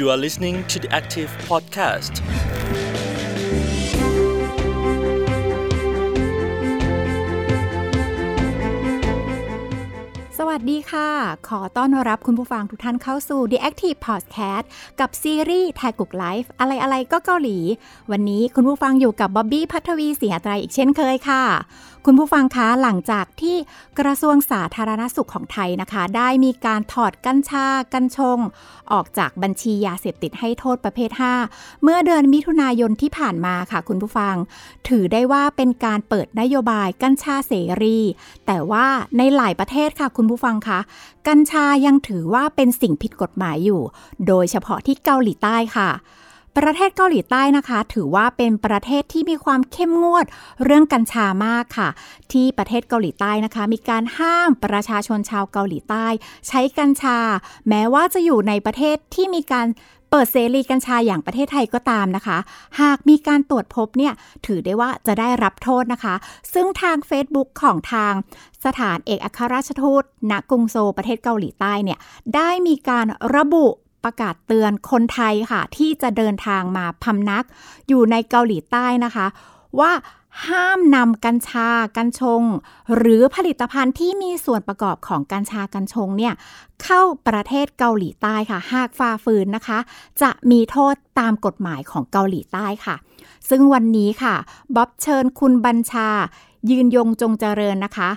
You are listening to the Active Podcast. สวัสดีค่ะ ขอต้อนรับคุณผู้ฟังทุกท่านเข้าสู่ The Active Podcast กับซีรีส์แทกุกไลฟ์อะไรอะไรก็เกาหลี วันนี้คุณผู้ฟังอยู่กับบ๊อบบี้พัทวีเสียไตรอีกเช่นเคยค่ะ คุณผู้ฟังคะหลังจากที่กระทรวงสาธารณสุขของไทยนะคะ ได้มีการถอดกัญชากัญชง ออกจากบัญชียาเสพติดให้โทษประเภท 5 เมื่อเดือนมิถุนายนที่ผ่านมาค่ะ คุณผู้ฟัง ถือได้ว่าเป็นการเปิดนโยบายกัญชาเสรี แต่ว่าในหลายประเทศค่ะ คุณผู้ฟังคะกัญชายังถือว่าเป็นสิ่งผิดกฎหมายอยู่ โดยเฉพาะที่เกาหลีใต้ค่ะ ประเทศเกาหลีใต้นะคะ ถือว่าเป็นประเทศที่มีความเข้มงวดเรื่องกัญชามากค่ะ ที่ประเทศเกาหลีใต้นะคะ มีการห้ามประชาชนชาวเกาหลีใต้ ใช้กัญชา แม้ว่าจะอยู่ในประเทศที่มีการเปิดเสรีกัญชาอย่างประเทศไทยก็ตามนะคะ หากมีการตรวจพบเนี่ยถือได้ว่าจะได้รับโทษนะคะ ซึ่งทาง Facebook ของทางสถานเอกอัครราชทูตณกรุงโซลประเทศเกาหลีใต้เนี่ยได้มีการระบุ ประกาศเตือนคนไทยค่ะ ที่จะเดินทางมาพำนัก อยู่ในเกาหลีใต้นะคะ ว่าห้ามนำกัญชา กัญชง หรือผลิตภัณฑ์ที่มีส่วนประกอบของกัญชา กัญชงเนี่ยเข้าประเทศเกาหลีใต้ค่ะ หากฝ่าฝืนนะคะ จะมีโทษตามกฎหมายของเกาหลีใต้ค่ะ ซึ่งวันนี้ค่ะบ๊อบเชิญคุณบัญชา ยืนยงจงเจริญนะคะ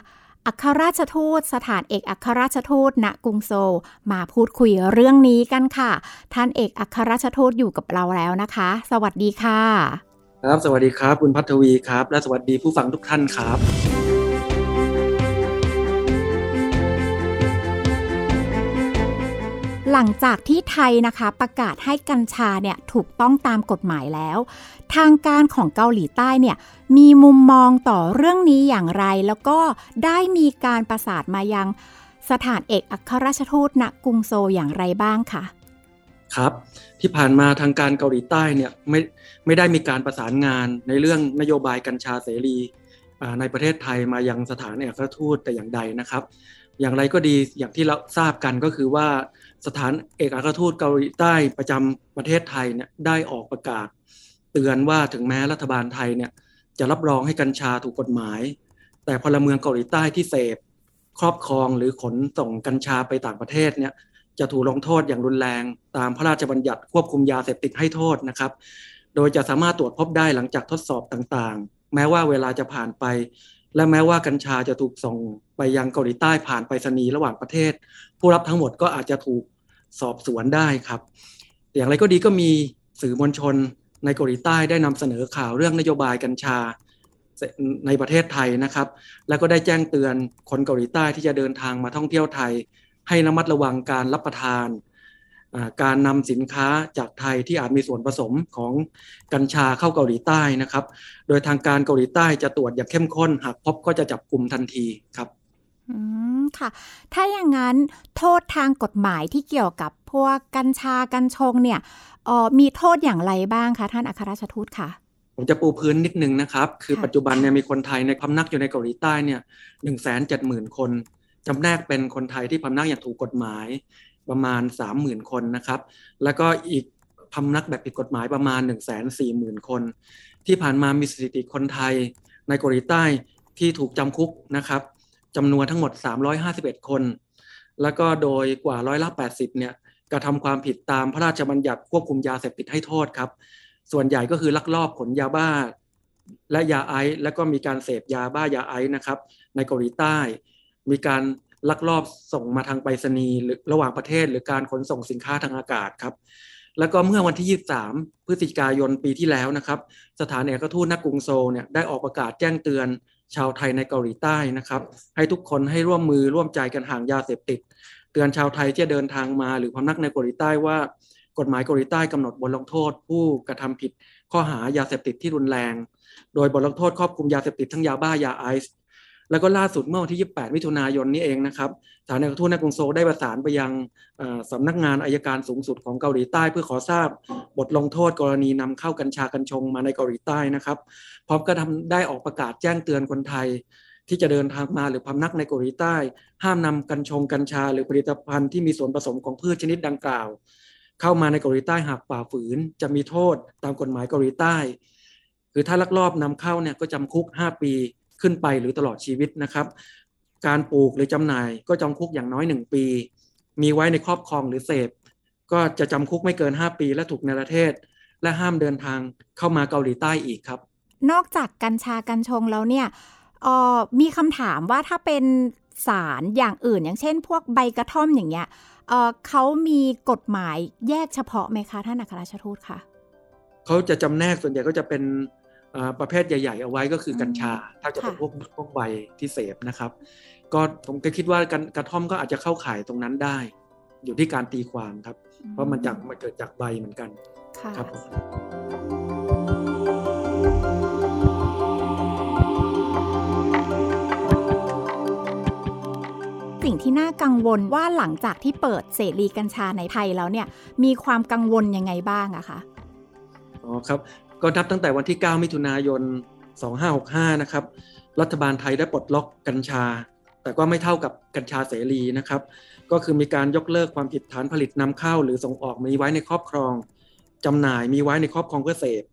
อัครราชทูตสถานเอกอัครราชทูตณกรุงโซลมาพูดคุยเรื่องนี้กันค่ะ ท่านเอกอัครราชทูตอยู่กับเราแล้วนะคะ สวัสดีค่ะ ครับ สวัสดีครับ คุณพัทวีครับ และสวัสดีผู้ฟังทุกท่านครับ หลังจากที่ไทยนะคะประกาศให้กัญชาเนี่ยถูกต้องตามกฎหมายแล้ว ทางการของเกาหลีใต้เนี่ยมีมุมมองต่อเรื่องนี้อย่างไร แล้วก็ได้มีการประสานมายังสถานเอกอัครราชทูตณกรุงโซอย่างไรบ้างคะครับที่ผ่านมาทางการเกาหลีใต้เนี่ยไม่ไม่ได้มีการประสานงานในเรื่องนโยบายกัญชาเสรีในประเทศไทยมายังสถานเอกอัครราชทูตแต่อย่างใดนะครับ อย่างไรก็ดีอย่างที่เราทราบกันก็คือว่า สถานเอกอัครทูตเกาหลีใต้ประจำประเทศไทยเนี่ยได้ออกประกาศ เตือนว่าถึงแม้รัฐบาลไทยเนี่ยจะรับรองให้กัญชาถูกกฎหมาย แต่พลเมืองเกาหลีใต้ที่เสพ ครอบครองหรือขนส่งกัญชาไปต่างประเทศเนี่ยจะถูกลงโทษอย่างรุนแรงตามพระราชบัญญัติควบคุมยาเสพติดให้โทษนะครับ โดยจะสามารถตรวจพบได้หลังจากทดสอบต่างๆ แม้ว่าเวลาจะผ่านไป และแม้ว่ากัญชาจะถูกส่งไปยังเกาหลีใต้ผ่านไปรษณีย์ระหว่างประเทศ ผู้รับทั้งหมดก็อาจจะถูก สอบสวนได้ครับ อย่างไรก็ดีก็มีสื่อมวลชนในเกาหลีใต้ได้นำเสนอข่าวเรื่องนโยบายกัญชาในประเทศไทยนะครับ แล้วก็ได้แจ้งเตือนคนเกาหลีใต้ที่จะเดินทางมาท่องเที่ยวไทย ให้ระมัดระวังการรับประทาน การนำสินค้าจากไทยที่อาจมีส่วนผสมของกัญชาเข้าเกาหลีใต้นะครับ โดยทางการเกาหลีใต้จะตรวจอย่างเข้มข้น หากพบก็จะจับกลุ่มทันทีครับ อืม ค่ะ ถ้าอย่างนั้นโทษทางกฎหมายที่เกี่ยวกับพวกกัญชากัญชงเนี่ยเอ่อมีโทษอย่างไรบ้างคะท่านอัครราชทูตค่ะผมจะปูพื้นนิดนึงนะครับ คือปัจจุบันเนี่ยมีคนไทยในพำนักอยู่ในเกาหลีใต้เนี่ยหนึ่งแสนเจ็ดหมื่นคนจำแนกเป็นคนไทยที่พำนักอย่างถูกกฎหมายประมาณสามหมื่นคนนะครับ แล้วก็อีกพำนักแบบผิดกฎหมายประมาณ1นึ่งแสนสี่หมื่นคน ที่ผ่านมามีสถิติคนไทยในเกาหลีใต้ที่ถูกจำคุกนะครับ จำนวนทั้งหมด 351 คน แล้วก็โดยกว่าร้อยละ 80 เนี่ยกระทำความผิดตามพระราชบัญญัติควบคุมยาเสพติดให้โทษครับ ส่วนใหญ่ก็คือลักลอบขนยาบ้า และยาไอซ์แล้วก็มีการเสพยาบ้ายาไอซ์นะครับ ในเกาหลีใต้ มีการลักลอบส่งมาทางไปรษณีย์หรือระหว่างประเทศ หรือการขนส่งสินค้าทางอากาศครับ แล้วก็เมื่อวันที่ 23 พฤศจิกายนปีที่แล้วนะครับ สถานเอกทูตณกรุงโซลเนี่ยได้ออกประกาศแจ้งเตือน ชาวไทยในเกาหลีใต้นะครับ ให้ทุกคนให้ร่วมมือร่วมใจกันห่างยาเสพติด เตือนชาวไทยที่เดินทางมา หรือพำนักในเกาหลีใต้ว่ากฎหมายเกาหลีใต้กำหนดบทลงโทษ ผู้กระทำผิดข้อหายาเสพติดที่รุนแรง โดยบทลงโทษครอบคลุมยาเสพติดทั้งยาบ้ายาไอซ์แล้วก็ล่าสุดเมื่อวันที่ 28 มิถุนายนนี้เองนะครับสถานเอกทูตในกรุงโซลได้ประสานไปยังสำนักงานอายการสูงสุดของเกาหลีใต้เพื่อขอทราบ บทลงโทษกรณีนำเข้ากัญชากัญชงมาในเกาหลีใต้นะครับพร้อมก็ทำได้ออกประกาศแจ้งเตือนคนไทย ที่จะเดินทางมาหรือพำนักในเกาหลีใต้ ห้ามนำกัญชงกัญชา หรือผลิตภัณฑ์ที่มีส่วนผสมของพืชชนิดดังกล่าว เข้ามาในเกาหลีใต้หากฝ่าฝืน จะมีโทษตามกฎหมายเกาหลีใต้คือถ้าลักลอบนำเข้าเนี่ยก็จำคุก 5 ปีขึ้นไปหรือตลอดชีวิตนะครับ การปลูกหรือจำหน่ายก็จำคุกอย่างน้อย 1 ปี มีไว้ในครอบครองหรือเสพ ก็จะจำคุกไม่เกิน 5 ปีและถูกในประเทศ และห้ามเดินทางเข้ามาเกาหลีใต้อีกครับ นอกจากกัญชากัญชงแล้วเนี่ยเออมีคำถามว่าถ้าเป็นสารอย่างอื่น อย่างเช่น พวกใบกระท่อมอย่างเงี้ยเออเขามีกฎหมายแยกเฉพาะไหมคะท่านอัครราชทูตคะเขาจะจำแนกส่วนใหญ่ก็จะเป็นประเภทใหญ่ ๆ เอาไว้ก็คือกัญชา ถ้าจะเป็นพวกพวกใบที่เสพนะครับ ก็ผมก็คิดว่ากระท่อมก็อาจจะเข้าข่ายตรงนั้นได้ อยู่ที่การตีความครับ เพราะมันจากมันเกิดจากใบเหมือนกันครับสิ่งที่น่ากังวลว่าหลังจากที่เปิดเสรีกัญชาในไทยแล้วเนี่ย มีความกังวลยังไงบ้างอะคะอ๋อครับ ก็นับตั้งแต่วันที่ 9 มิถุนายน 2565 นะครับ รัฐบาลไทยได้ปลดล็อกกัญชา แต่ก็ไม่เท่ากับกัญชาเสรีนะครับ ก็คือมีการยกเลิกความผิดฐานผลิตนำเข้า หรือส่งออกมีไว้ในครอบครองจำหน่ายมีไว้ในครอบครองเพื่อเสพ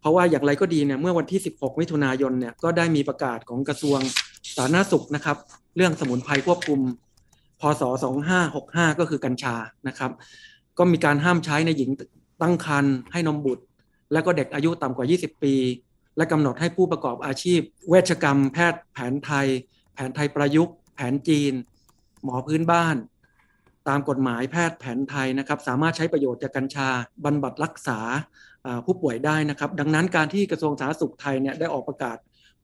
เพราะว่าอย่างไรก็ดีเนี่ยเมื่อวันที่ 16 มิถุนายนเนี่ยก็ได้มีประกาศของกระทรวงสาธารณสุขนะครับ เรื่องสมุนไพรควบคุมพศ 2565 ก็คือกัญชานะครับ ก็มีการห้ามใช้ในหญิงตั้งครรภ์ให้นมบุตร และก็เด็กอายุต่ำกว่า 20 ปี และกำหนดให้ผู้ประกอบอาชีพ เวชกรรม แพทย์แผนไทย แผนไทยประยุกต์ แผนจีน หมอพื้นบ้าน ตามกฎหมายแพทย์แผนไทยนะครับ สามารถใช้ประโยชน์จากกัญชาบรรบัดรักษาผู้ป่วยได้นะครับ ดังนั้นการที่กระทรวงสาธารณสุขไทยเนี่ยได้ออกประกาศ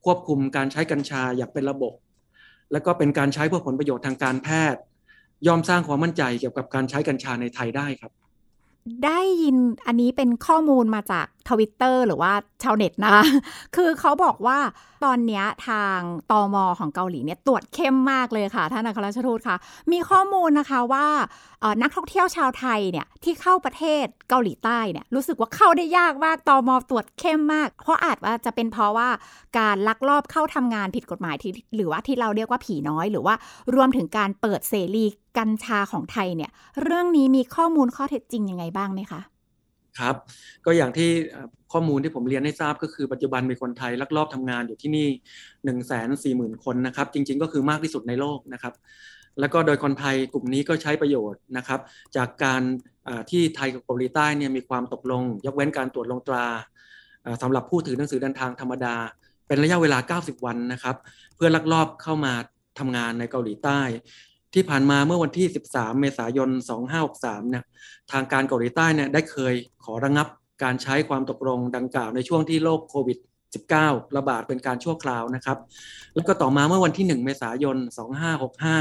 ควบคุมการใช้กัญชาอย่างเป็นระบบ และก็เป็นการใช้เพื่อผลประโยชน์ทางการแพทย์ยอมสร้างความมั่นใจเกี่ยวกับการใช้กัญชาในไทยได้ครับ ได้ยินอันนี้เป็นข้อมูลมาจากทวิตเตอร์หรือว่าชาวเน็ตนะคือเขาบอกว่าตอนนี้ทางตอมอของเกาหลีเนี่ยตรวจเข้มมากเลยค่ะ ท่านอัครราชทูตค่ะมีข้อมูลนะคะว่านักท่องเที่ยวชาวไทยเนี่ยที่เข้าประเทศเกาหลีใต้เนี่ยรู้สึกว่าเข้าได้ยากมากตอมอตรวจเข้มมาก เพราะอาจว่าจะเป็นเพราะว่าการลักลอบเข้าทำงานผิดกฎหมายที่หรือว่าที่เราเรียกว่าผีน้อย หรือว่ารวมถึงการเปิดเสรี กัญชาของไทยเนี่ย เรื่องนี้มีข้อมูลข้อเท็จจริงยังไงบ้างไหมคะครับ ก็อย่างที่ข้อมูลที่ผมเรียนให้ทราบก็คือปัจจุบันมีคนไทยลักลอบทำงานอยู่ที่นี่1นึ่งแสนสี่หมื่นคนนะครับ จริง ๆ ก็คือมากที่สุดในโลกนะครับ แล้วก็โดยคนไทยกลุ่มนี้ก็ใช้ประโยชน์นะครับ จากการที่ไทยกับเกาหลีใต้เนี่ยมีความตกลง ยกเว้นการตรวจลงตราสำหรับผู้ถือหนังสือเดินทางธรรมดา เป็นระยะเวลา 90 วันนะครับ เพื่อลักลอบเข้ามาทำงานในเกาหลีใต้ ที่ผ่านมาเมื่อวันที่ 13 เมษายน 2563เนี่ยทางการเกาหลีใต้เนี่ยได้เคยขอระงับการใช้ความตกลงดังกล่าวในช่วงที่โรคโควิด 19 ระบาดเป็นการชั่วคราวนะครับ แล้วก็ต่อมาเมื่อวันที่ 1 เมษายน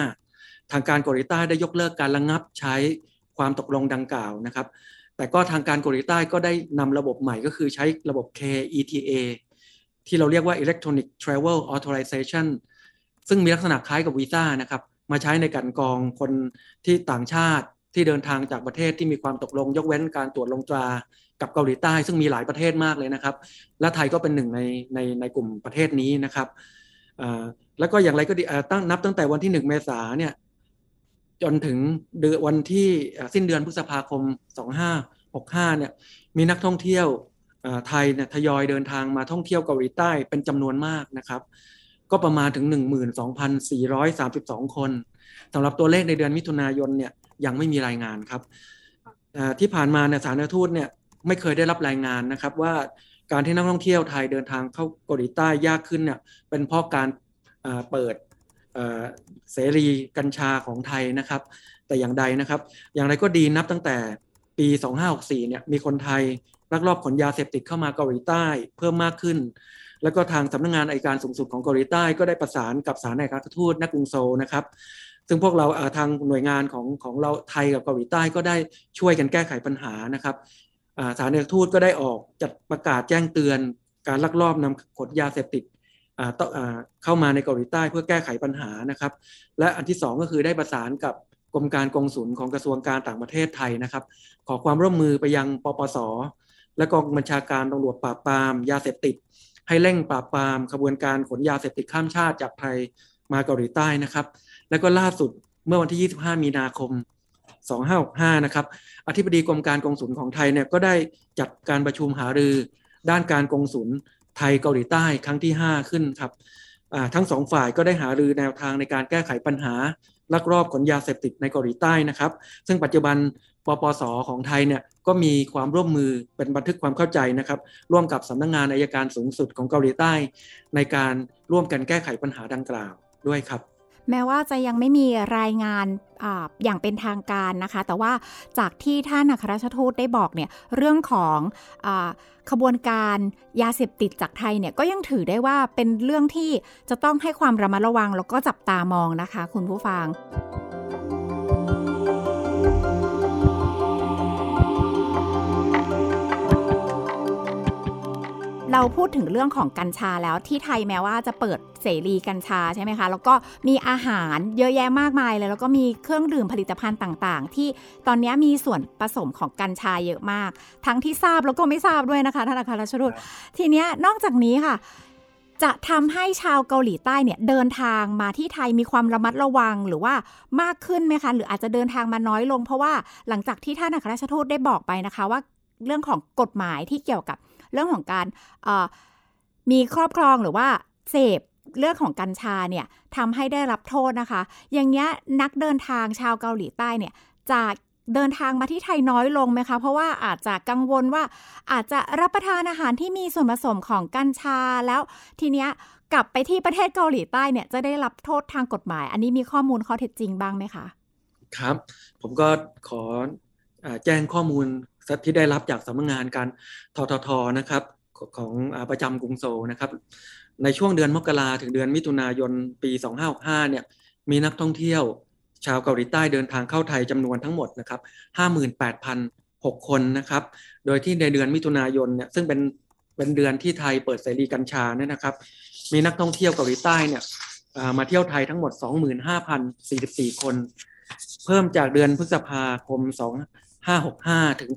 2565 ทางการเกาหลีใต้ได้ยกเลิกการระงับใช้ความตกลงดังกล่าวนะครับ แต่ก็ทางการเกาหลีใต้ก็ได้นำระบบใหม่ก็คือใช้ระบบ KETA ที่เราเรียกว่า Electronic Travel Authorization ซึ่งมีลักษณะคล้ายกับวีซ่านะครับ มาใช้ในการกองคนที่ต่างชาติที่เดินทางจากประเทศที่มีความตกลง ยกเว้นการตรวจลงตรากับเกาหลีใต้ ซึ่งมีหลายประเทศมากเลยนะครับ และไทยก็เป็นหนึ่งในในในกลุ่มประเทศนี้นะครับแล้วก็อย่างไรก็ดีตั้งนับตั้งแต่วันที่หนึ่งเมษาเนี่ยจนถึงเดือนวันที่สิ้นเดือนพฤษภาคม 2565เนี่ยมีนักท่องเที่ยวไทยเนี่ยทยอยเดินทางมาท่องเที่ยวเกาหลีใต้เป็นจำนวนมากนะครับ ก็ประมาณถึง 12,432 คนสำหรับตัวเลขในเดือนมิถุนายนเนี่ยยังไม่มีรายงานครับที่ผ่านมาเนี่ยสารทูตเนี่ยไม่เคยได้รับรายงานนะครับ ว่าการที่นักท่องเที่ยวไทยเดินทางเข้าเกาหลีใต้ยากขึ้นเนี่ยเป็นเพราะการเปิดเสรีกัญชาของไทยนะครับ แต่อย่างใดนะครับ อย่างไรก็ดีนับตั้งแต่ปี 2564เนี่ยมีคนไทยลักลอบขนยาเสพติดเข้ามาเกาหลีใต้เพิ่มมากขึ้น แล้วก็ทางสำนักงงานอัยการสูงสุดของเกาหลีใต้ก็ได้ประสานกับสารอัยการทูตนักกรุงโซนะครับ ซึ่งพวกเราทางหน่วยงานของของเราไทยกับเกาหลีใต้ก็ได้ช่วยกันแก้ไขปัญหานะครับสารอัยการทูตก็ได้ออกจัดประกาศแจ้งเตือน การลักลอบนำขนยาเสพติดเข้ามาในเกาหลีใต้เพื่อแก้ไขปัญหานะครับ และอันที่ 2 ก็คือได้ประสานกับกรมการกองสุลของกระทรวงการต่างประเทศไทยนะครับ ขอความร่วมมือไปยังปปส และกองบัญชาการตำรวจปราบปรามยาเสพติด ให้เร่งปราบปรามขบวนการขนยาเสพติดข้ามชาติจากไทยมาเกาหลีใต้นะครับ แล้วก็ล่าสุดเมื่อวันที่ 25 มีนาคม 2565 นะครับ อธิบดีกรมการกงสุลของไทยเนี่ยก็ได้จัดการประชุมหารือ ด้านการกงสุลไทยเกาหลีใต้ครั้งที่ 5 ขึ้นครับทั้งสองฝ่ายก็ได้หารือแนวทางในการแก้ไขปัญหาลักลอบขนยาเสพติดในเกาหลีใต้นะครับ ซึ่งปัจจุบัน ปปสของไทยเนี่ยก็มีความร่วมมือเป็นบันทึกความเข้าใจนะครับ ร่วมกับสำนักงงานอายการสูงสุดของเกาหลีใต้ ในการร่วมกันแก้ไขปัญหาดังกล่าวด้วยครับ แม้ว่าจะยังไม่มีรายงานออย่างเป็นทางการนะคะ แต่ว่าจากที่ท่านอัครราชทูตได้บอกเนี่ยเรื่องของอขบวนการยาเสพติดจากไทยเนี่ยก็ยังถือได้ว่าเป็นเรื่องที่จะต้องให้ความระมัดระวังแล้วก็จับตามองนะคะ คุณผู้ฟัง เราพูดถึงเรื่องของกัญชาแล้วที่ไทยแม้ว่าจะเปิดเสรีกัญชาใช่ไหมคะ แล้วก็มีอาหารเยอะแยะมากมายเลยแล้วก็มีเครื่องดื่มผลิตภัณฑ์ต่างๆ ที่ตอนนี้มีส่วนผสมของกัญชาเยอะมาก ทั้งที่ทราบแล้วก็ไม่ทราบด้วยนะคะท่านอาคารชรุดทีนี้นอกจากนี้ค่ะจะทำให้ชาวเกาหลีใต้เนี่ยเดินทางมาที่ไทยมีความระมัดระวังหรือว่ามากขึ้นไหมคะ หรืออาจจะเดินทางมาน้อยลง เพราะว่าหลังจากที่ท่านอัครราชทูตได้บอกไปนะคะว่าเรื่องของกฎหมายที่เกี่ยวกับ เรื่องของการมีครอบครองหรือว่าเสพเรื่องของกัญชาเนี่ยทำให้ได้รับโทษนะคะ อย่างเงี้ยนักเดินทางชาวเกาหลีใต้เนี่ยจะเดินทางมาที่ไทยน้อยลงไหมคะ เพราะว่าอาจจะกังวลว่าอาจจะรับประทานอาหารที่มีส่วนผสมของกัญชาแล้วทีเนี้ยกลับไปที่ประเทศเกาหลีใต้เนี่ยจะได้รับโทษทางกฎหมาย อันนี้มีข้อมูลข้อเท็จจริงบ้างไหมคะ ครับ ผมก็ขออแจ้งข้อมูล ที่ได้รับจากสำนักงานการทททนะครับของประจำกรุงโซนะครับ ในช่วงเดือนมกราถึงเดือนมิถุนายนปี 2565เนี่ยมีนักท่องเที่ยว ชาวเกาหลีใต้เดินทางเข้าไทยจำนวนทั้งหมดนะครับ58,006 คนนะครับ โดยที่ในเดือนมิถุนายนเนี่ยซึ่งเป็นเป็นเดือนที่ไทยเปิดเสรีกัญชาเนี่ยนะครับ มีนักท่องเที่ยวเกาหลีใต้เนี่ยมาเที่ยวไทยทั้งหมด 25,044 คน เพิ่มจากเดือนพฤษภาคม 565- ถึง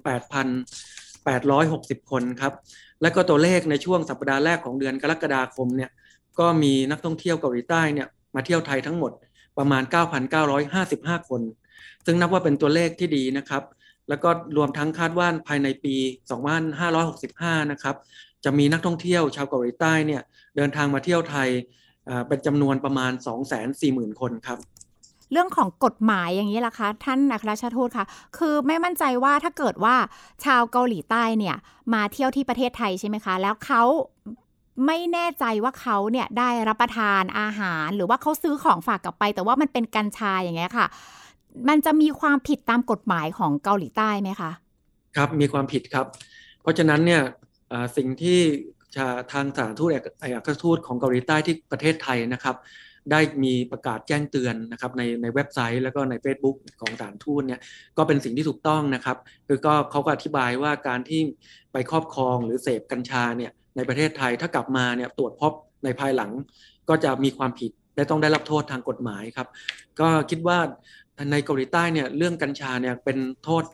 8,860 คนครับ และก็ตัวเลขในช่วงสัปดาห์แรกของเดือนกรกฎาคมเนี่ยก็มีนักท่องเที่ยวเกาหลีใต้เนี่ยมาเที่ยวไทยทั้งหมดประมาณ 9,955 คน ซึ่งนับว่าเป็นตัวเลขที่ดีนะครับ แล้วก็รวมทั้งคาดว่าภายในปี 2565 นะครับ จะมีนักท่องเที่ยวชาวเกาหลีใต้เนี่ยเดินทางมาเที่ยวไทยเป็นจำนวนประมาณ 240,000 คนครับ เรื่องของกฎหมายอย่างนี้ล่ะคะ ท่านอัครราชทูตคะคือไม่มั่นใจว่าถ้าเกิดว่าชาวเกาหลีใต้เนี่ยมาเที่ยวที่ประเทศไทยใช่ไหมคะ แล้วเขาไม่แน่ใจว่าเขาเนี่ยได้รับประทานอาหาร หรือว่าเขาซื้อของฝากกลับไป แต่ว่ามันเป็นกัญชาอย่างเงี้ยค่ะ มันจะมีความผิดตามกฎหมายของเกาหลีใต้ไหมคะ ครับมีความผิดครับ เพราะฉะนั้นเนี่ยสิ่งที่ทางสถานทูตเอกทูตของเกาหลีใต้ที่ประเทศไทยนะครับ ได้มีประกาศแจ้งเตือนนะครับในในเว็บไซต์แล้วก็ใน Facebook ของสถานทูตเนี่ยก็เป็นสิ่งที่ถูกต้องนะครับคือก็เขาก็อธิบายว่าการที่ไปครอบครองหรือเสพกัญชาเนี่ยในประเทศไทยถ้ากลับมาเนี่ยตรวจพบในภายหลัง ก็จะมีความผิดและต้องได้รับโทษทางกฎหมายครับ ก็คิดว่าในเกาหลีใต้เนี่ยเรื่องกัญชาเนี่ยเป็นโทษ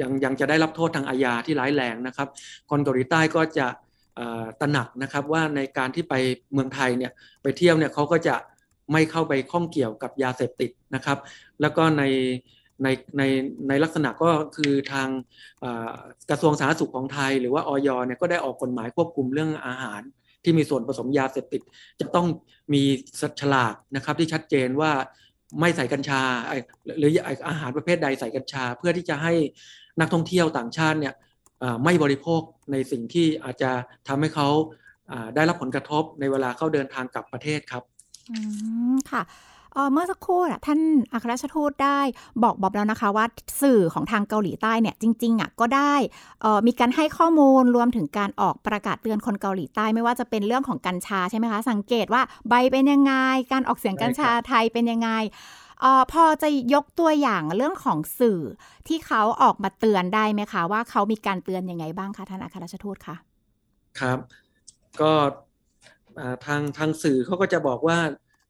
ยังยังจะได้รับโทษทางอาญาที่ร้ายแรงนะครับคนเกาหลีใต้ก็จะตระหนักนะครับว่าในการที่ไปเมืองไทยเนี่ยไปเที่ยวเนี่ยเขาก็จะ ไม่เข้าไปข้องเกี่ยวกับยาเสพติดนะครับ แล้วก็ในในในในลักษณะก็คือทางกระทรวงสาธารณสุขของไทย หรือว่าออยเนี่ยก็ได้ออกกฎหมายควบคุมเรื่องอาหารที่มีส่วนผสมยาเสพติด จะต้องมีฉลากนะครับที่ชัดเจนว่าไม่ใส่กัญชาหรืออาหารประเภทใดใส่กัญชา เพื่อที่จะให้นักท่องเที่ยวต่างชาติเนี่ยไม่บริโภคในสิ่งที่อาจจะทำให้เขาได้รับผลกระทบในเวลาเข้าเดินทางกลับประเทศครับ อืมค่ะเมื่อสักครู่ท่านอัครราชทูตได้บอกบอกแล้วนะคะว่าสื่อของทางเกาหลีใต้เนี่ยจริงๆอะก็ได้มีการให้ข้อมูลรวมถึงการออกประกาศเตือนคนเกาหลีใต้ไม่ว่าจะเป็นเรื่องของกัญชาใช่ไหมคะ สังเกตว่าใบเป็นยังไง การออกเสียงกัญชาไทยเป็นยังไงออพอจะยกตัวอย่างเรื่องของสื่อที่เขาออกมาเตือนได้ไหมคะ ว่าเขามีการเตือนยังไงบ้างคะท่านอัครราชทูตคะครับ ก็ ทางทางสื่อเขาก็จะบอกว่า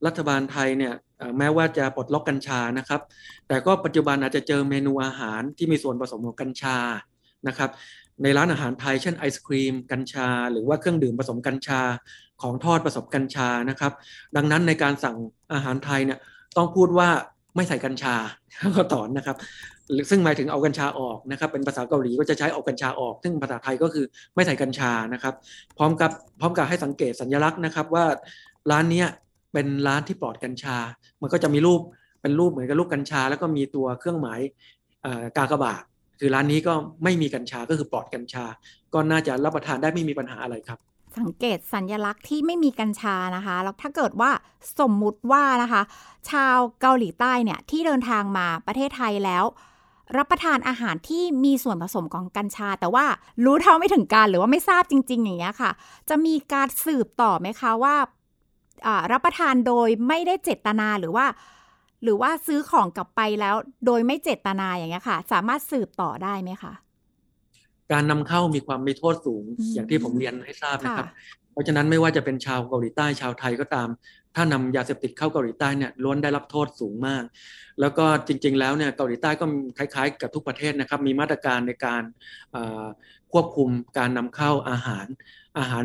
รัฐบาลไทยเนี่ยแม้ว่าจะปลดล็อกกัญชานะครับ แต่ก็ปัจจุบันอาจจะเจอเมนูอาหารที่มีส่วนผสมของกัญชานะครับ ในร้านอาหารไทยเช่นไอศครีม กัญชา หรือว่าเครื่องดื่มผสมกัญชาของทอดผสมกัญชานะครับ ดังนั้นในการสั่งอาหารไทยเนี่ยต้องพูดว่า ไม่ใส่กัญชาก็ถอนนะครับ ซึ่งหมายถึงเอากัญชาออกนะครับ เป็นภาษาเกาหลีก็จะใช้เอากัญชาออก ซึ่งภาษาไทยก็คือไม่ใส่กัญชานะครับ พร้อมกับพร้อมกับให้สังเกตสัญลักษณ์นะครับว่าร้านเนี้ยเป็นร้านที่ปลอดกัญชา มันก็จะมีรูปเป็นรูปเหมือนกับรูปกัญชา แล้วก็มีตัวเครื่องหมายกากบาทคือร้านนี้ก็ไม่มีกัญชาก็คือปลอดกัญชา ก็น่าจะรับประทานได้ไม่มีปัญหาอะไรครับ สังเกตสัญญลักษณ์ที่ไม่มีกัญชานะคะ แล้วถ้าเกิดว่าสมมุติว่านะคะ ชาวเกาหลีใต้เนี่ยที่เดินทางมาประเทศไทยแล้ว รับประทานอาหารที่มีส่วนผสมของกัญชา แต่ว่ารู้เท่าไม่ถึงการหรือว่าไม่ทราบจริง ๆ อย่างเงี้ยค่ะ จะมีการสืบต่อไหมคะว่ารับประทานโดยไม่ได้เจตนาหรือว่า หรือว่าซื้อของกลับไปแล้ว โดยไม่เจตนาอย่างเงี้ยค่ะ สามารถสืบต่อได้ไหมคะ การนำเข้ามีความมีโทษสูงอย่างที่ผมเรียนให้ทราบนะครับ เพราะฉะนั้นไม่ว่าจะเป็นชาวเกาหลีใต้ชาวไทยก็ตาม ถ้านำยาเสพติดเข้าเกาหลีใต้เนี่ยล้วนได้รับโทษสูงมาก แล้วก็จริง ๆ แล้วเนี่ยเกาหลีใต้ก็คล้ายๆ กับทุกประเทศนะครับ มีมาตรการในการควบคุมการนำเข้าอาหาร อาหาร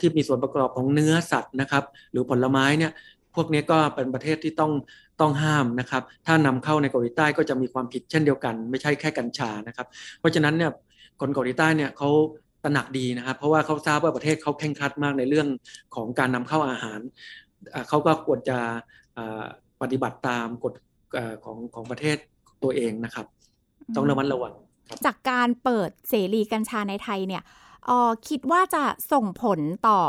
ที่มีส่วนประกอบของเนื้อสัตว์นะครับ หรือผลไม้เนี่ยพวกนี้ก็เป็นประเทศที่ต้องต้องห้ามนะครับ ถ้านำเข้าในเกาหลีใต้ก็จะมีความผิดเช่นเดียวกัน ไม่ใช่แค่กัญชานะครับ เพราะฉะนั้นเนี่ย คนเกาหลีใต้เนี่ยเขาตระหนักดีนะครับ เพราะว่าเขาทราบว่าประเทศเขาแข่งขันมากในเรื่องของการนำเข้าอาหาร เขาก็ควรจะปฏิบัติตามกฎของของประเทศตัวเองนะครับ ต้องระมัดระวังจากการเปิดเสรีกัญชาในไทยเนี่ยออคิดว่าจะส่งผลต่อ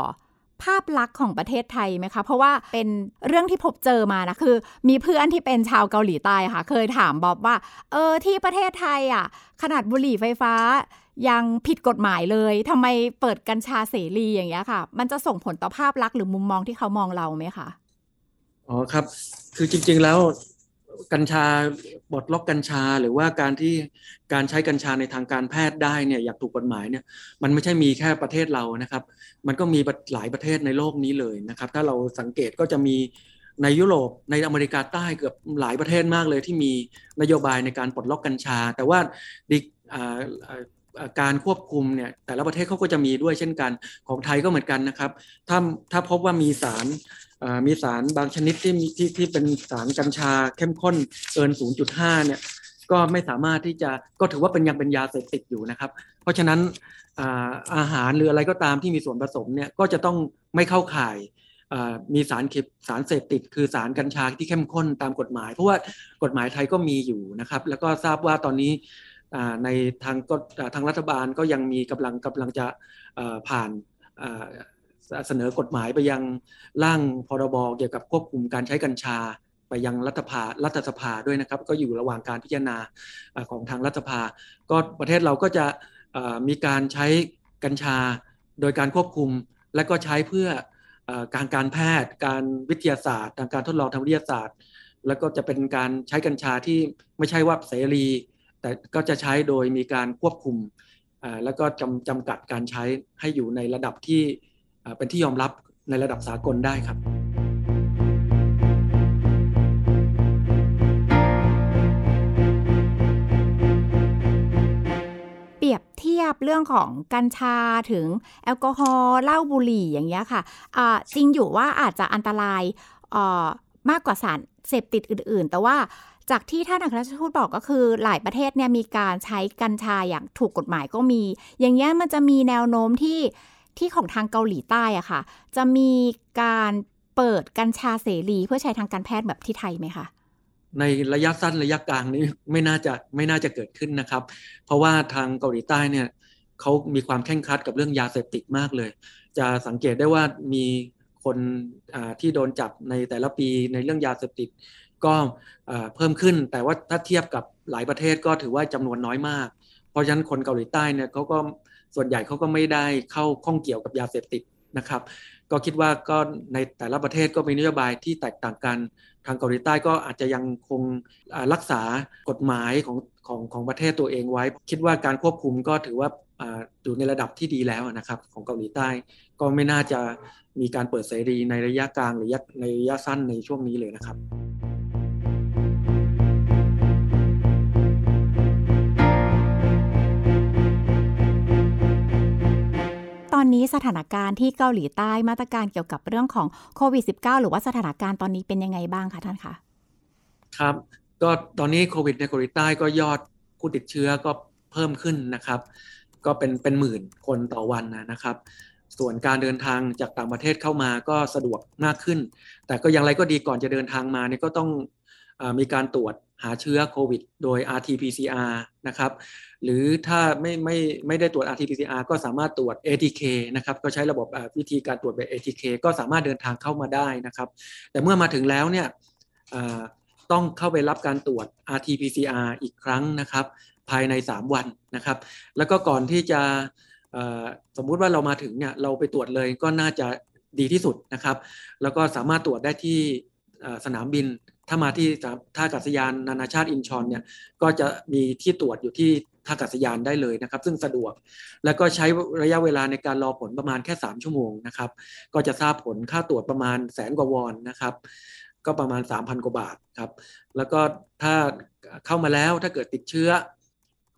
ภาพลักษณ์ของประเทศไทยไหมคะ เพราะว่าเป็นเรื่องที่พบเจอมานะคือ มีเพื่อนที่เป็นชาวเกาหลีใต้ค่ะ เคยถามบอบว่า เออที่ประเทศไทยอะ ขนาดบุหรี่ไฟฟ้า ยังผิดกฎหมายเลยทำไมเปิดกัญชาเสรีอย่างเงี้ยค่ะ มันจะส่งผลต่อภาพลักษณ์หรือมุมมองที่เขามองเราไหมคะอ๋อครับ คือจริง ๆแล้วกัญชาบทล็อกกัญชาหรือว่าการที่การใช้กัญชาในทางการแพทย์ได้เนี่ยอยากถูกกฎหมายเนี่ยมันไม่ใช่มีแค่ประเทศเรานะครับ มันก็มีหลายประเทศในโลกนี้เลยนะครับ ถ้าเราสังเกตก็จะมีในยุโรปในอเมริกาใต้เกือบหลายประเทศมากเลยที่มีนโยบายในการปลดล็อกกัญชา แต่ว่า การควบคุมเนี่ยแต่ละประเทศเขาก็จะมีด้วยเช่นกันของไทยก็เหมือนกันนะครับ ถ้าถ้าพบว่ามีสารมีสารบางชนิดที่มีที่ที่เป็นสารกัญชาเข้มข้นเกิน 0.5 เนี่ยก็ไม่สามารถที่จะก็ถือว่าเป็นยังเป็นยาเสพติดอยู่นะครับ เพราะฉะนั้นอาหารหรืออะไรก็ตามที่มีส่วนผสมเนี่ยก็จะต้องไม่เข้าข่ายมีสารเสารเสพติด คือสารกัญชาที่เข้มข้นตามกฎหมาย เพราะว่ากฎหมายไทยก็มีอยู่นะครับ แล้วก็ทราบว่าตอนนี้ ในทางก็ทางรัฐบาลก็ยังมีกำลังกำลังจะผ่านเสนอกฎหมายไปยังร่างพรบเกี่ยวกับควบคุมการใช้กัญชาไปยังรัฐภารัฐสภาด้วยนะครับ ก็อยู่ระหว่างการพิจารณาของทางรัฐสภา ก็ประเทศเราก็จะมีการใช้กัญชาโดยการควบคุม และก็ใช้เพื่อการการแพทย์ การวิทยาศาสตร์การทดลองทางวิทยาศาสตร์ แล้วก็จะเป็นการใช้กัญชาที่ไม่ใช่ว่าเสรี แต่ก็จะใช้โดยมีการควบคุมแล้วก็จำจำกัดการใช้ให้อยู่ในระดับที่เป็นที่ยอมรับในระดับสากลได้ครับ เปรียบเทียบเรื่องของกัญชาถึงแอลกอฮอล์เหล้าบุหรี่อย่างเงี้ยค่ะจริงอยู่ว่าอาจจะอันตรายมากกว่าสารเสพติดอื่น ๆ แต่ว่า จากที่ท่านอัครราชทูตบอกก็คือหลายประเทศเนี่ยมีการใช้กัญชาอย่างถูกกฎหมายก็มี อย่างเงี้ยมันจะมีแนวโน้มที่ที่ของทางเกาหลีใต้อะค่ะ จะมีการเปิดกัญชาเสรี เพื่อใช้ทางการแพทย์แบบที่ไทยไหมคะในระยะสั้นระยะกลางนี้ไม่น่าจะไม่น่าจะเกิดขึ้นนะครับ เพราะว่าทางเกาหลีใต้เนี่ยเขามีความแข่งขันกับเรื่องยาเสพติดมากเลย จะสังเกตได้ว่ามีคนที่โดนจับในแต่ละปีในเรื่องยาเสพติด ก็เพิ่มขึ้น แต่ว่าถ้าเทียบกับหลายประเทศก็ถือว่าจำนวนน้อยมาก เพราะฉะนั้นคนเกาหลีใต้เนี่ยเขาก็ส่วนใหญ่เขาก็ไม่ได้เข้าข้องเกี่ยวกับยาเสพติดนะครับ ก็คิดว่าก็ในแต่ละประเทศก็มีนโยบายที่แตกต่างกัน ทางเกาหลีใต้ก็อาจจะยังคงรักษากฎหมายของของของประเทศตัวเองไว้ คิดว่าการควบคุมก็ถือว่าอยู่ในระดับที่ดีแล้วนะครับของเกาหลีใต้ ก็ไม่น่าจะมีการเปิดเสรีในระยะกลางหรือในระยะสั้นในช่วงนี้เลยนะครับ อนนี้สถานการณ์ที่เกาหลีใต้มาตรการเกี่ยวกับเรื่องของโควิด -19 หรือว่าสถานการณ์ตอนนี้เป็นยังไงบ้างคะท่านคะครับก็ตอนนี้โควิดในเกาหลีใต้ก็ยอดผู้ติดเชื้อก็เพิ่มขึ้นนะครับ ก็เป็นเป็นหมื่นคนต่อวันนะครับ ส่วนการเดินทางจากต่างประเทศเข้ามาก็สะดวกมากขึ้น แต่ก็อย่างไรก็ดีก่อนจะเดินทางมาเนี่ยก็ต้อง มีการตรวจหาเชื้อโควิด โดย RT-PCR นะครับ หรือถ้าไม่ไม่ไม่ได้ตรวจ RT-PCR ก็สามารถตรวจ ATK นะครับ ก็ใช้ระบบวิธีการตรวจแบบ ATK ก็สามารถเดินทางเข้ามาได้นะครับ แต่เมื่อมาถึงแล้วเนี่ยต้องเข้าไปรับการตรวจ RT-PCR อีกครั้งนะครับ ภายใน 3 วันนะครับ แล้วก็ก่อนที่จะสมมุติว่าเรามาถึงเนี่ยเราไปตรวจเลยก็น่าจะดีที่สุดนะครับ แล้วก็สามารถตรวจได้ที่สนามบิน ถ้ามาที่ท่าอากาศยานนานาชาติอินชอนเนี่ยก็จะมีที่ตรวจอยู่ที่ท่าอากาศยานได้เลยนะครับ ซึ่งสะดวก แล้วก็ใช้ระยะเวลาในการรอผลประมาณแค่ 3 ชั่วโมงนะครับ ก็จะทราบผลค่าตรวจประมาณแสนกว่าวอนนะครับ ก็ประมาณ 3,000 กว่าบาทครับ แล้วก็ถ้าเข้ามาแล้วถ้าเกิดติดเชื้อ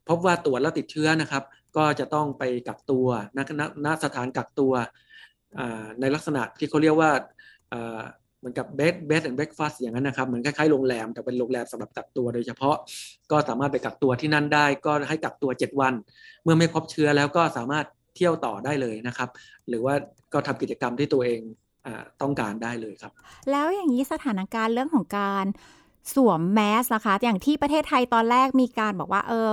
พบว่าตรวจแล้วติดเชื้อนะครับ ก็จะต้องไปกักตัวณณสถานกักตัวในลักษณะที่เขาเรียกว่า เหมือนกับเบสเบสแอนด์เบรกฟาสอย่างนั้นนะครับเหมือนคล้ายๆโรงแรมแต่เป็นโรงแรมสำหรับกักตัวโดยเฉพาะก็สามารถไปกักตัวที่นั่นได้ ก็ให้กักตัว 7 วัน เมื่อไม่พบเชื้อแล้วก็สามารถเที่ยวต่อได้เลยนะครับ หรือว่าก็ทำกิจกรรมที่ตัวเองอต้องการได้เลยครับ แล้วอย่างนี้สถานการณ์เรื่องของการสวมแมสนะคะ อย่างที่ประเทศไทยตอนแรกมีการบอกว่าเออ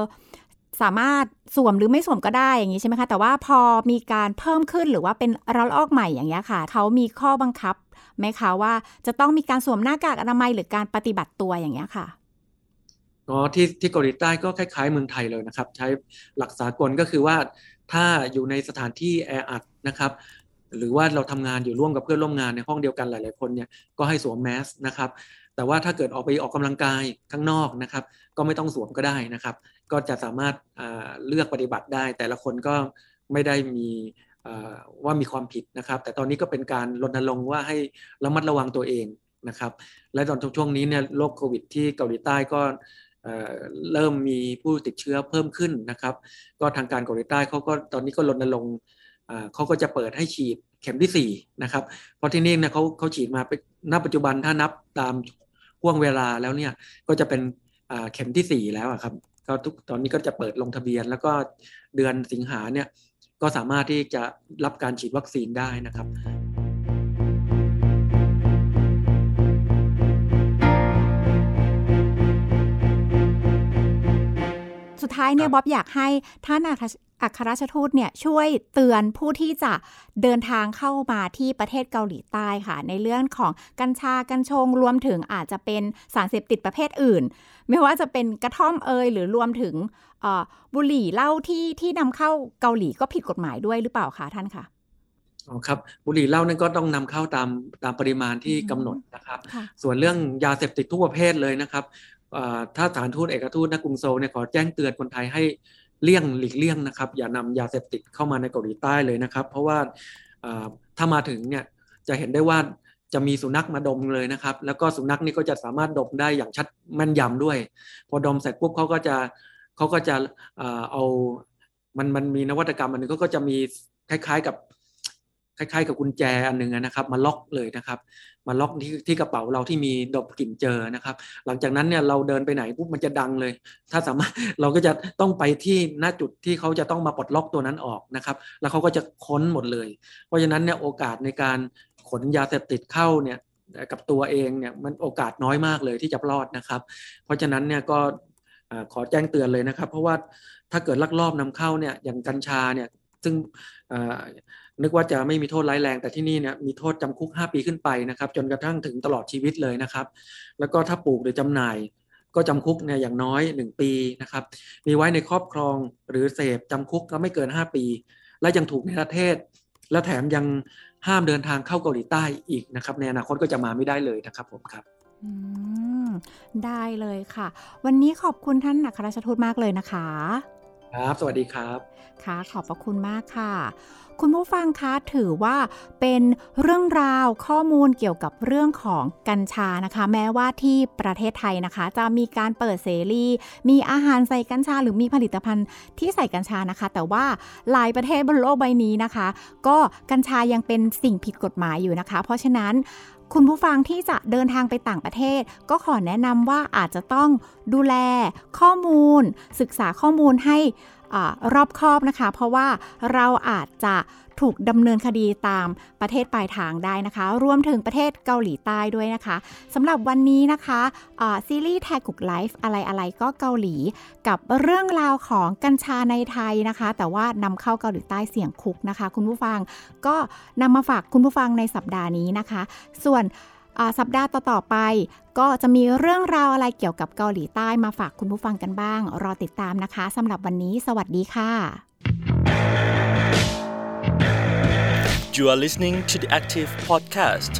สามารถสวมหรือไม่สวมก็ได้อย่างนี้ใช่ไหมคะ แต่ว่าพอมีการเพิ่มขึ้นหรือว่าเป็นระลอกใหม่อย่างนี้ค่ะ เขามีข้อบังคับ ไหมคะว่าจะต้องมีการสวมหน้ากากอนามัยหรือการปฏิบัติตัวอย่างนี้ค่ะอ๋อที่ที่เกาหลีใต้ก็คล้ายๆเมืองไทยเลยนะครับ ใช้หลักสากลก็คือว่าถ้าอยู่ในสถานที่แออัดนะครับ หรือว่าเราทำงานอยู่ร่วมกับเพื่อนร่วมงานในห้องเดียวกันหลาย ๆ คนเนี่ยก็ให้สวมแมสนะครับแต่ว่าถ้าเกิดออกไปออกกำลังกายข้างนอกนะครับ ก็ไม่ต้องสวมก็ได้นะครับ ก็จะสามารถเลือกปฏิบัติได้ แต่ละคนก็ไม่ได้มี ว่ามีความผิดนะครับ แต่ตอนนี้ก็เป็นการรณรงค์ว่าให้ระมัดระวังตัวเองนะครับ และตอนช่วงนี้เนี่ยโรคโควิดที่เกาหลีใต้ก็เริ่มมีผู้ติดเชื้อเพิ่มขึ้นนะครับ ก็ทางการเกาหลีใต้เขาก็ตอนนี้ก็รณรงค์เขาก็จะเปิดให้ฉีดเข็มที่4นะครับ เพราะที่นี่เนี่ยเขาเขาฉีดมาณปัจจุบันถ้านับตามห่วงเวลาแล้วเนี่ยก็จะเป็นเข็มที่ 4 แล้วครับก็ทุกตอนนี้ก็จะเปิดลงทะเบียน แล้วก็เดือนสิงหาเนี่ย ก็สามารถที่จะรับการฉีดวัคซีนได้นะครับสุดท้ายเนี่ยบ๊อบอยากให้ท่านอัครราชทูตเนี่ยช่วยเตือนผู้ที่จะเดินทางเข้ามาที่ประเทศเกาหลีใต้ค่ะ ในเรื่องของกัญชากัญชงรวมถึงอาจจะเป็นสารเสพติดประเภทอื่น ไม่ว่าจะเป็นกระท่อมเอยหรือรวมถึง บุหรี่เหล้าที่ที่นำเข้าเกาหลีก็ผิดกฎหมายด้วยหรือเปล่าคะท่านคะอ๋อครับบุหรี่เหล้านั่นก็ต้องนำเข้าตามตามปริมาณที่กำหนดนะครับ ส่วนเรื่องยาเสพติดทุกประเภทเลยนะครับถ้าสถานทูตเอกทูตนกรุงโซลเนี่ยขอแจ้งเตือนคนไทยให้เลี่ยงหลีกเลี่ยงนะครับ อย่านำยาเสพติดเข้ามาในเกาหลีใต้เลยนะครับ เพราะว่าถ้ามาถึงเนี่ยจะเห็นได้ว่าจะมีสุนัขมาดมเลยนะครับ แล้วก็สุนัขนี่ก็จะสามารถดมได้อย่างชัดแม่นยำด้วย พอดมเสร็จปุ๊บเขาก็จะ เขาก็จะเอามันมันมีนวัตกรรมอันนึงเขาก็จะมีคล้าย ๆกับคล้ายๆกับกุญแจอันหนึ่งนะครับ มาล็อกเลยนะครับ มาล็อกที่ที่กระเป๋าเราที่มีดบกลิ่นเจอนะครับ หลังจากนั้นเนี่ยเราเดินไปไหนปุ๊บมันจะดังเลย ถ้าสามารถเราก็จะต้องไปที่หน้าจุดที่เขาจะต้องมาปลดล็อกตัวนั้นออกนะครับ แล้วเขาก็จะค้นหมดเลย เพราะฉะนั้นเนี่ยโอกาสในการขนยาเสพติดเข้าเนี่ยกับตัวเองเนี่ยมันโอกาสน้อยมากเลยที่จะรอดนะครับ เพราะฉะนั้นเนี่ยก็ ขอแจ้งเตือนเลยนะครับ เพราะว่าถ้าเกิดลักลอบนำเข้าเนี่ยอย่างกัญชาเนี่ยซึ่งนึกว่าจะไม่มีโทษร้ายแรงแต่ที่นี่เนี่ยมีโทษจำคุก 5 ปีขึ้นไปนะครับ จนกระทั่งถึงตลอดชีวิตเลยนะครับ แล้วก็ถ้าปลูกหรือจำหน่ายก็จำคุกเนี่ยอย่างน้อย 1 ปีนะครับ มีไว้ในครอบครองหรือเสพจำคุกก็ไม่เกิน 5 ปี และยังถูกในประเทศ และแถมยังห้ามเดินทางเข้าเกาหลีใต้อีกนะครับในอนาคตก็จะมาไม่ได้เลยนะครับผมครับ ได้เลยค่ะ วันนี้ขอบคุณท่านอัครราชทูตมากเลยนะคะ ครับ สวัสดีครับ ค่ะ ขอบพระคุณมากค่ะ คุณผู้ฟังคะถือว่าเป็นเรื่องราวข้อมูลเกี่ยวกับเรื่องของกัญชานะคะ แม้ว่าที่ประเทศไทยนะคะ จะมีการเปิดเสรี มีอาหารใส่กัญชา หรือมีผลิตภัณฑ์ที่ใส่กัญชานะคะ แต่ว่าหลายประเทศบนโลกใบนี้นะคะ ก็กัญชายังเป็นสิ่งผิดกฎหมายอยู่นะคะ เพราะฉะนั้นคุณผู้ฟังที่จะเดินทางไปต่างประเทศ ก็ขอแนะนำว่าอาจจะต้องดูแลข้อมูล ศึกษาข้อมูลให้ รอบคอบนะคะ เพราะว่าเราอาจจะถูกดำเนินคดีตามประเทศปลายทางได้นะคะ รวมถึงประเทศเกาหลีใต้ด้วยนะคะสำหรับวันนี้นะคะซีรีส์แทกุกไลฟ์อะไรอะไรก็เกาหลี กับเรื่องราวของกัญชาในไทยนะคะ แต่ว่านำเข้าเกาหลีใต้เสี่ยงคุกนะคะ คุณผู้ฟังก็นำมาฝากคุณผู้ฟังในสัปดาห์นี้นะคะ ส่วน สัปดาห์ต่อๆไป ก็จะมีเรื่องราวอะไรเกี่ยวกับเกาหลีใต้มาฝากคุณผู้ฟังกันบ้าง รอติดตามนะคะสำหรับวันนี้สวัสดีค่ะ You are listening to the Active Podcast